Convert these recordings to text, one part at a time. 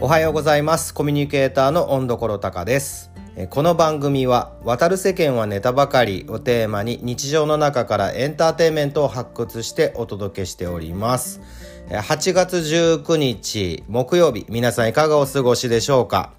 おはようございます。コミュニケーターの温所隆です。この番組は渡る世間はネタばかりをテーマに日常の中からエンターテインメントを発掘してお届けしております。8月19日木曜日皆さんいかがお過ごしでしょうか？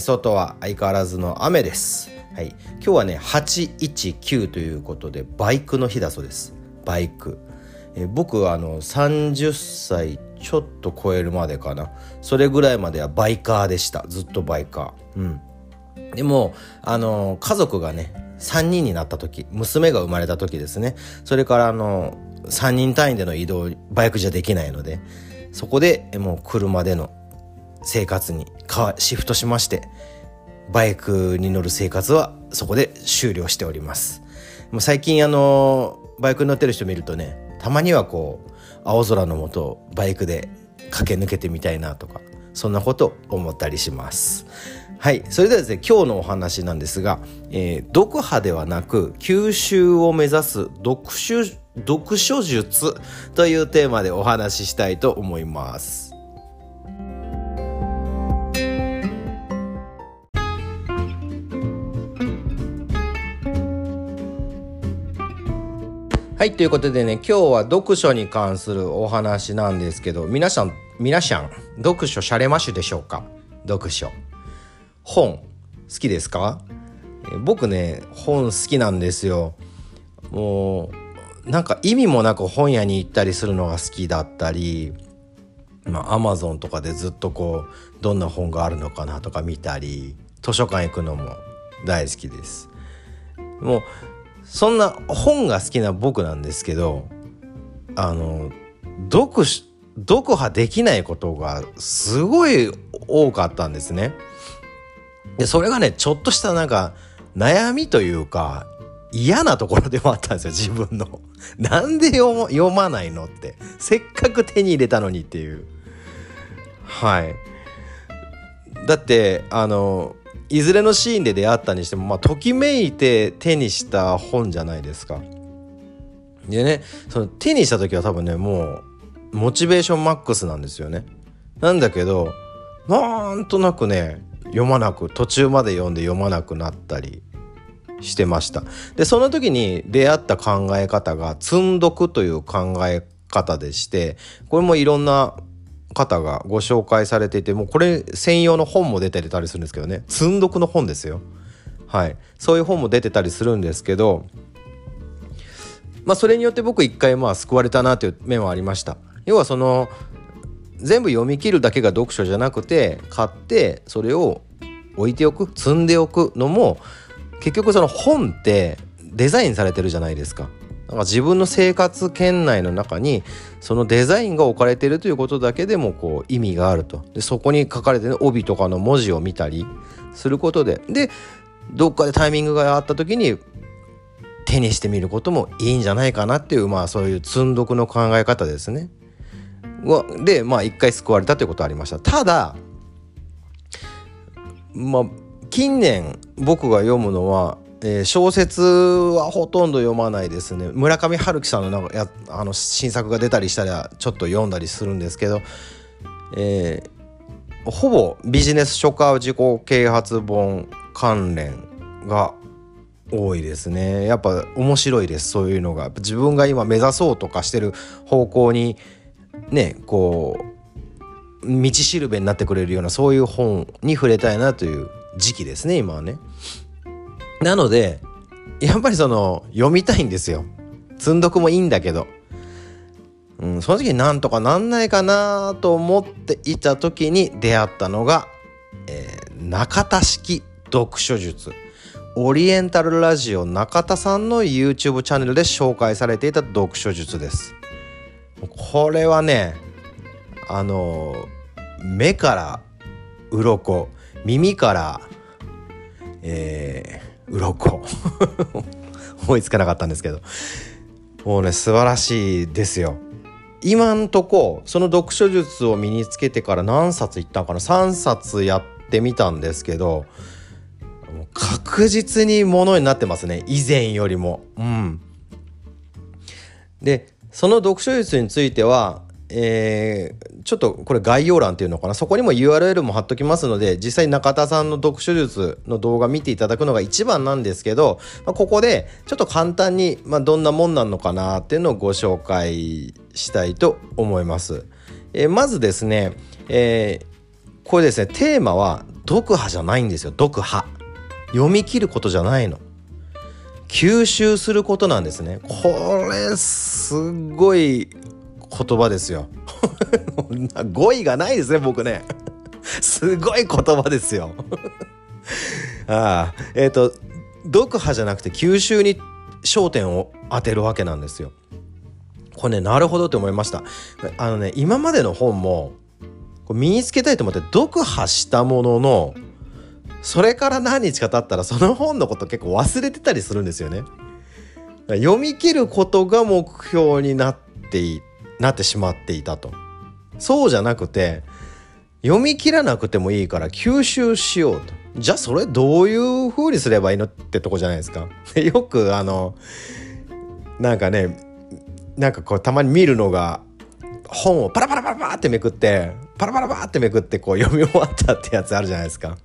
外は相変わらずの雨です。はい、今日はね819ということでバイクの日だそうです。バイク。え僕はあの30歳ちょっと超えるまでかな。それぐらいまではバイカーでした。ずっとバイカー。うん。でもあの家族がね3人になった時娘が生まれた時ですね。それからあの3人単位での移動バイクじゃできないのでそこでもう車での生活にシフトしましてバイクに乗る生活はそこで終了しております。もう最近あのバイクに乗ってる人見るとねたまにはこう青空のもとバイクで駆け抜けてみたいなとかそんなこと思ったりします。はいそれではですね今日のお話なんですが、えー、読破ではなく吸収を目指す読書読書術というテーマでお話ししたいと思います。はい、ということでね、今日は読書に関するお話なんですけど、皆さん、皆さん、読書しゃれましでしょうか？読書。本、好きですか？僕ね、本好きなんですよ。もう、なんか意味もなく本屋に行ったりするのが好きだったり、まあ、アマゾンとかでずっとこう、どんな本があるのかなとか見たり、図書館行くのも大好きです。もうそんな本が好きな僕なんですけどあの読読破できないことがすごい多かったんですね。でそれがねちょっとしたなんか悩みというか嫌なところでもあったんですよ自分の。なんで読まないのってせっかく手に入れたのにっていう。はい。だってあのいずれのシーンで出会ったにしても、まあ、ときめいて手にした本じゃないですか。でねその手にした時は多分ねもうモチベーションマックスなんですよね。なんだけどなんとなくね読まなく途中まで読んで読まなくなったりしてました。でその時に出会った考え方が積んどくという考え方でしてこれもいろんな方がご紹介されていてもうこれ専用の本も出てたりするんですけどね。積んどくの本ですよ。はい。そういう本も出てたりするんですけどまあそれによって僕一回まあ救われたなという面はありました。要はその全部読み切るだけが読書じゃなくて買ってそれを置いておく積んでおくのも結局その本ってデザインされてるじゃないですか。なんか自分の生活圏内の中にそのデザインが置かれているということだけでもこう意味があるとでそこに書かれてる帯とかの文字を見たりすることででどっかでタイミングがあった時に手にしてみることもいいんじゃないかなっていうまあそういう積んどくの考え方ですね。でまあ一回救われたということはありました。ただまあ近年僕が読むのはえー、小説はほとんど読まないですね。村上春樹さんのなんかやあの新作が出たりしたらちょっと読んだりするんですけど、えー、ほぼビジネス書家自己啓発本関連が多いですね。やっぱ面白いですそういうのが。自分が今目指そうとかしてる方向にねこう道しるべになってくれるようなそういう本に触れたいなという時期ですね今はね。なのでやっぱりその読みたいんですよ。積んどくもいいんだけど、うん、その時になんとかなんないかなと思っていた時に出会ったのが、えー、中田式読書術。オリエンタルラジオ中田さんの YouTube チャンネルで紹介されていた読書術です。これはねあの目から鱗耳からえー鱗。思いつかなかったんですけど。もうね素晴らしいですよ。今んとこその読書術を身につけてから何冊いったんかな？3冊やってみたんですけど確実にものになってますね。以前よりも。うん。でその読書術については、えー、ちょっとこれ概要欄っていうのかな？そこにも URL も貼っときますので実際中田さんの読書術の動画見ていただくのが一番なんですけど、まあ、ここでちょっと簡単に、まあ、どんなもんなのかなっていうのをご紹介したいと思います。えー、まずですね、えー、これですねテーマは読破じゃないんですよ。読破。読み切ることじゃないの。吸収することなんですね。これすごい言葉ですよ。語彙がないですね僕ね。すごい言葉ですよ。ああえっ、ー、と読破じゃなくて吸収に焦点を当てるわけなんですよ。これねなるほどって思いました。あのね今までの本も身につけたいと思って読破したもののそれから何日か経ったらその本のこと結構忘れてたりするんですよね。読み切ることが目標になっていなってしまっていたと。そうじゃなくて読み切らなくてもいいから吸収しようと。じゃあそれどういう風にすればいいのってとこじゃないですか。よくあのなんかねなんかこうたまに見るのが本をパラパラパラパラってめくってパラパラパラってめくってこう読み終わったってやつあるじゃないですか。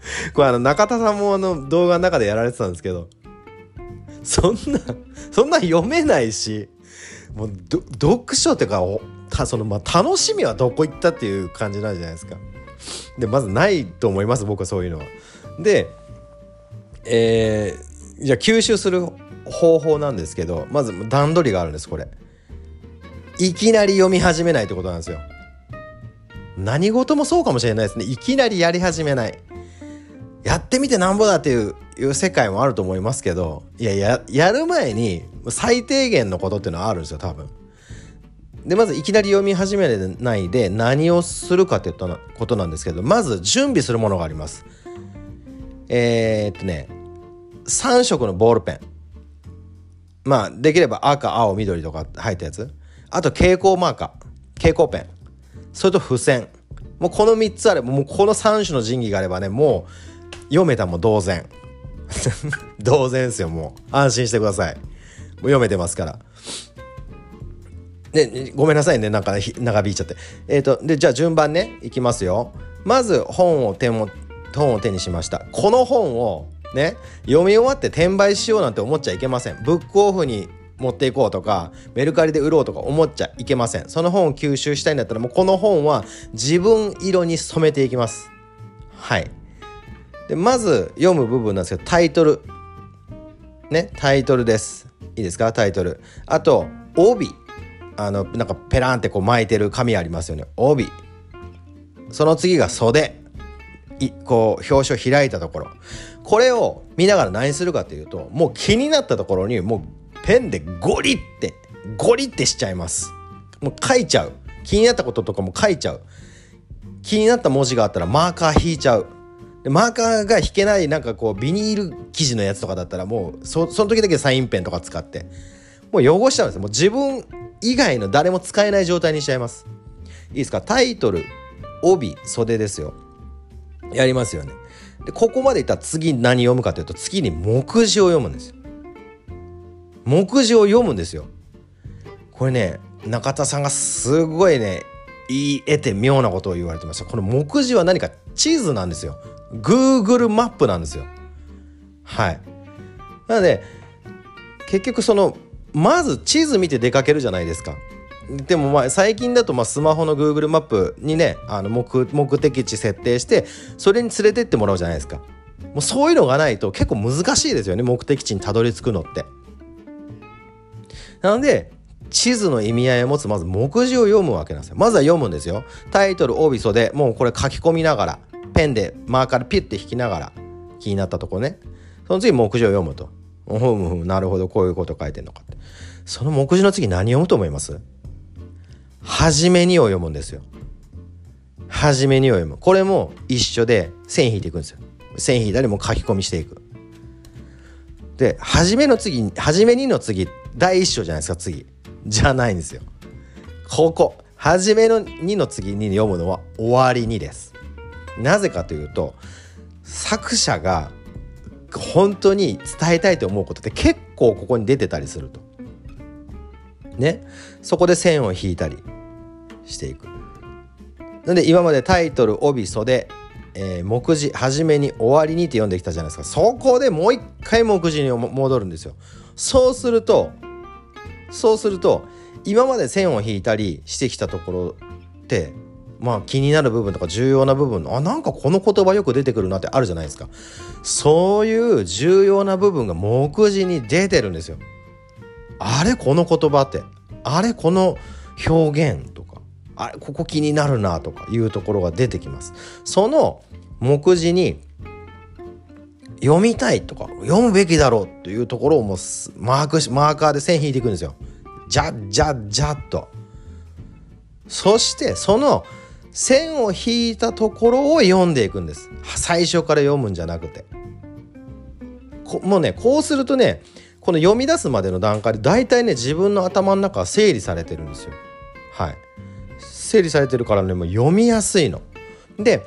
これあの中田さんもあの動画の中でやられてたんですけどそんなそんな読めないしもう読書っていうかたそのまあ楽しみはどこ行ったっていう感じなんじゃないですか。でまずないと思います僕はそういうのは。で、えー、じゃあ吸収する方法なんですけどまず段取りがあるんですこれ。いきなり読み始めないってことなんですよ。何事もそうかもしれないですね。いきなりやり始めない。やってみてなんぼだっていういう世界もあると思いますけどいやややる前に最低限のことっていうのはあるんですよ多分。でまずいきなり読み始めないで何をするかっていったことなんですけどまず準備するものがあります。えー、っとね3色のボールペン。まあできれば赤青緑とか入ったやつ。あと蛍光マーカー。蛍光ペン。それと付箋。もうこの3つあればもうこの3種の神器があればねもう読めたも同然。同然ですよもう。安心してください。もう読めてますから。でごめんなさいね。なんか長引いちゃって。えっ、ー、とでじゃあ順番ね。いきますよ。まず本を手も本を手にしました。この本をね読み終わって転売しようなんて思っちゃいけません。ブックオフに持っていこうとかメルカリで売ろうとか思っちゃいけません。その本を吸収したいんだったらもうこの本は自分色に染めていきます。はい。でまず読む部分なんですけどタイトル。ねタイトルです。いいですか？タイトル。あと帯。あのなんかペランってこう巻いてる紙ありますよね。帯。その次が袖。いこう表紙を開いたところ。これを見ながら何するかというともう気になったところにもうペンでゴリってゴリってしちゃいます。もう書いちゃう。気になったこととかも書いちゃう。気になった文字があったらマーカー引いちゃう。でマーカーが引けないなんかこうビニール生地のやつとかだったらもうそその時だけサインペンとか使ってもう汚しちゃうんですよ。もう自分以外の誰も使えない状態にしちゃいます。いいですか？タイトル帯袖ですよ。やりますよね。でここまでいったら次何読むかというと次に目次を読むんですよ。目次を読むんですよ。これね中田さんがすごいね言い得て妙なことを言われてました。この目次は何か地図なんですよ。Google マップなんですよ。はい。なので結局そのまず地図見て出かけるじゃないですか。でもまあ最近だとまあスマホの Google マップにねあの目目的地設定してそれに連れてってもらうじゃないですか。もうそういうのがないと結構難しいですよね目的地にたどり着くのって。なので地図の意味合いを持つまず目次を読むわけなんですよ。まずは読むんですよ。タイトル、帯、袖、もうこれ書き込みながらペンでマーカーでピュッて引きながら気になったとこね。その次目次を読むと。ふむふむなるほどこういうこと書いてんのかって。その目次の次何読むと思います？はじめにを読むんですよ。はじめにを読む。これも一緒で線引いていくんですよ。線引いたりも書き込みしていく。ではじめの次はじめにの次第一章じゃないですか次。じゃないんですよ。ここ。はじめの2の次に読むのは終わりにです。なぜかというと作者が本当に伝えたいと思うことって結構ここに出てたりすると。ねそこで線を引いたりしていく。なんで今までタイトル帯袖、えー、目次初めに終わりにって読んできたじゃないですかそこでもう一回目次に戻るんですよそうするとそうすると今まで線を引いたりしてきたところってまあ気になる部分とか重要な部分あなんかこの言葉よく出てくるなってあるじゃないですか。そういう重要な部分が目次に出てるんですよ。あれこの言葉って。あれこの表現とか。あれここ気になるなとかいうところが出てきます。その目次に読みたいとか読むべきだろうというところをもうマークマーカーで線引いていくんですよ。ジャッジャッジャッと。そしてその線を引いたところを読んでいくんです。最初から読むんじゃなくて。もうねこうするとねこの読み出すまでの段階で大体ね自分の頭の中は整理されてるんですよ。はい。整理されてるからねもう読みやすいの。で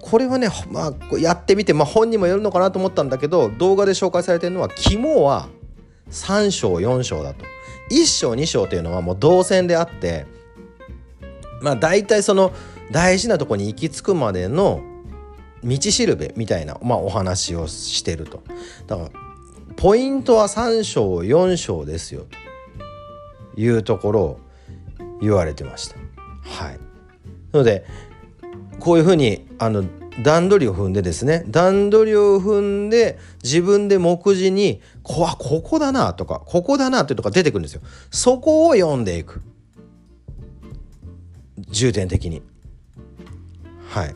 これはね、まあ、やってみて、まあ、本にもよるのかなと思ったんだけど動画で紹介されてるのは肝は3章4章だと。1章2章というのはもう動線であってまあ大体その大事なとこに行き着くまでの道しるべみたいな、まあ、お話をしてると。だからポイントは3章4章ですよ。というところを言われてました。はい。なのでこういうふうにあの段取りを踏んでですね。段取りを踏んで自分で目次にこわここだなとかここだなっていうとこが出てくるんですよ。そこを読んでいく。重点的に。はい。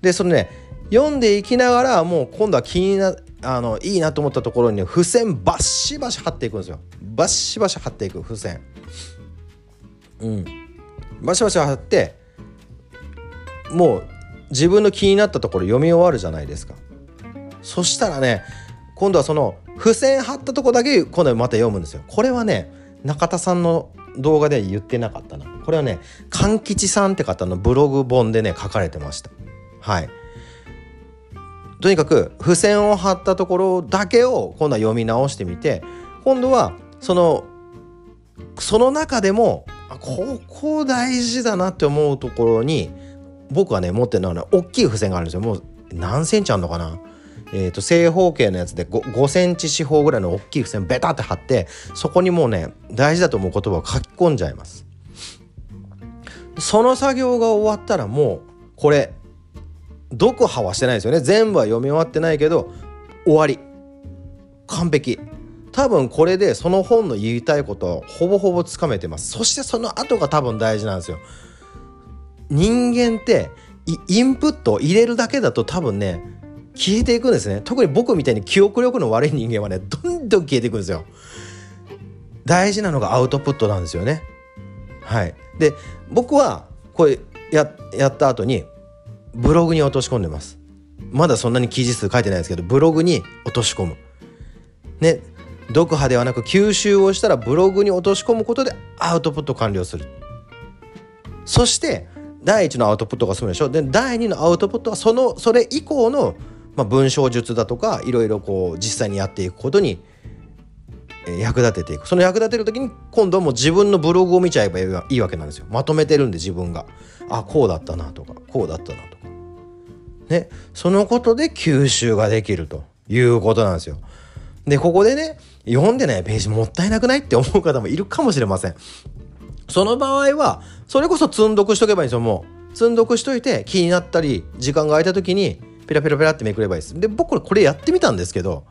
でそのね読んでいきながらもう今度は気になあのいいなと思ったところに付箋バッシバシ貼っていくんですよ。バッシバシ貼っていく付箋。うん。バシバシ貼ってもう自分の気になったところ読み終わるじゃないですか。そしたらね今度はその付箋貼ったとこだけ今度はまた読むんですよ。これはね中田さんの動画で言ってなかったな。これはね勘吉さんって方のブログ本でね書かれてました。はい。とにかく付箋を貼ったところだけを今度は読み直してみて今度はそのその中でもここ大事だなって思うところに僕はね持ってるのはね大きい付箋があるんですよ。もう何センチあるのかな？えーと、正方形のやつで 5, 5センチ四方ぐらいの大きい付箋ベタって貼ってそこにもうね大事だと思う言葉を書き込んじゃいます。その作業が終わったらもうこれ読破はしてないですよね。全部は読み終わってないけど終わり。完璧。多分これでその本の言いたいことはほぼほぼつかめてます。そしてその後が多分大事なんですよ。人間ってインプットを入れるだけだと多分ね消えていくんですね。特に僕みたいに記憶力の悪い人間はねどんどん消えていくんですよ。大事なのがアウトプットなんですよね。はい。で僕はこれややった後にブログに落とし込んでます。まだそんなに記事数書いてないですけどブログに落とし込む。ね読破ではなく吸収をしたらブログに落とし込むことでアウトプット完了する。そして第1のアウトプットが済むでしょ。で第2のアウトプットはそのそれ以降の、まあ、文章術だとかいろいろこう実際にやっていくことに役立てていく。その役立てる時に今度はもう自分のブログを見ちゃえばいいわけなんですよ。まとめてるんで自分が。あこうだったなとかこうだったなとか。ね。そのことで吸収ができるということなんですよ。でここでね読んでないページもったいなくないって思う方もいるかもしれません。その場合はそれこそ積んどくしとけばいいんですよもう。積んどくしといて気になったり時間が空いた時にペラペラペラってめくればいいです。で僕これやってみたんですけど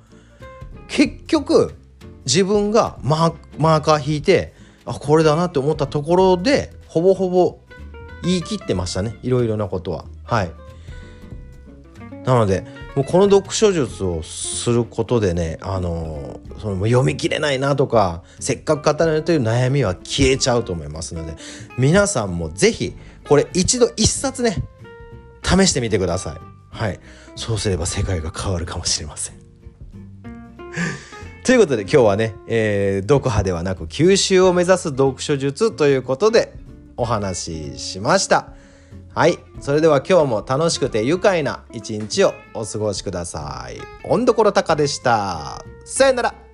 結局自分がマーカー引いてあこれだなって思ったところでほぼほぼ言い切ってましたね。いろいろなことは。はい。なのでもうこの読書術をすることでねあのその読み切れないなとかせっかく語られるという悩みは消えちゃうと思いますので皆さんも是非これ一度一冊ね試してみてください。はい。そうすれば世界が変わるかもしれません。ということで今日はね、えー、読破ではなく吸収を目指す読書術ということでお話ししました。はい。それでは今日も楽しくて愉快な一日をお過ごしください。温どころたかでした。さよなら。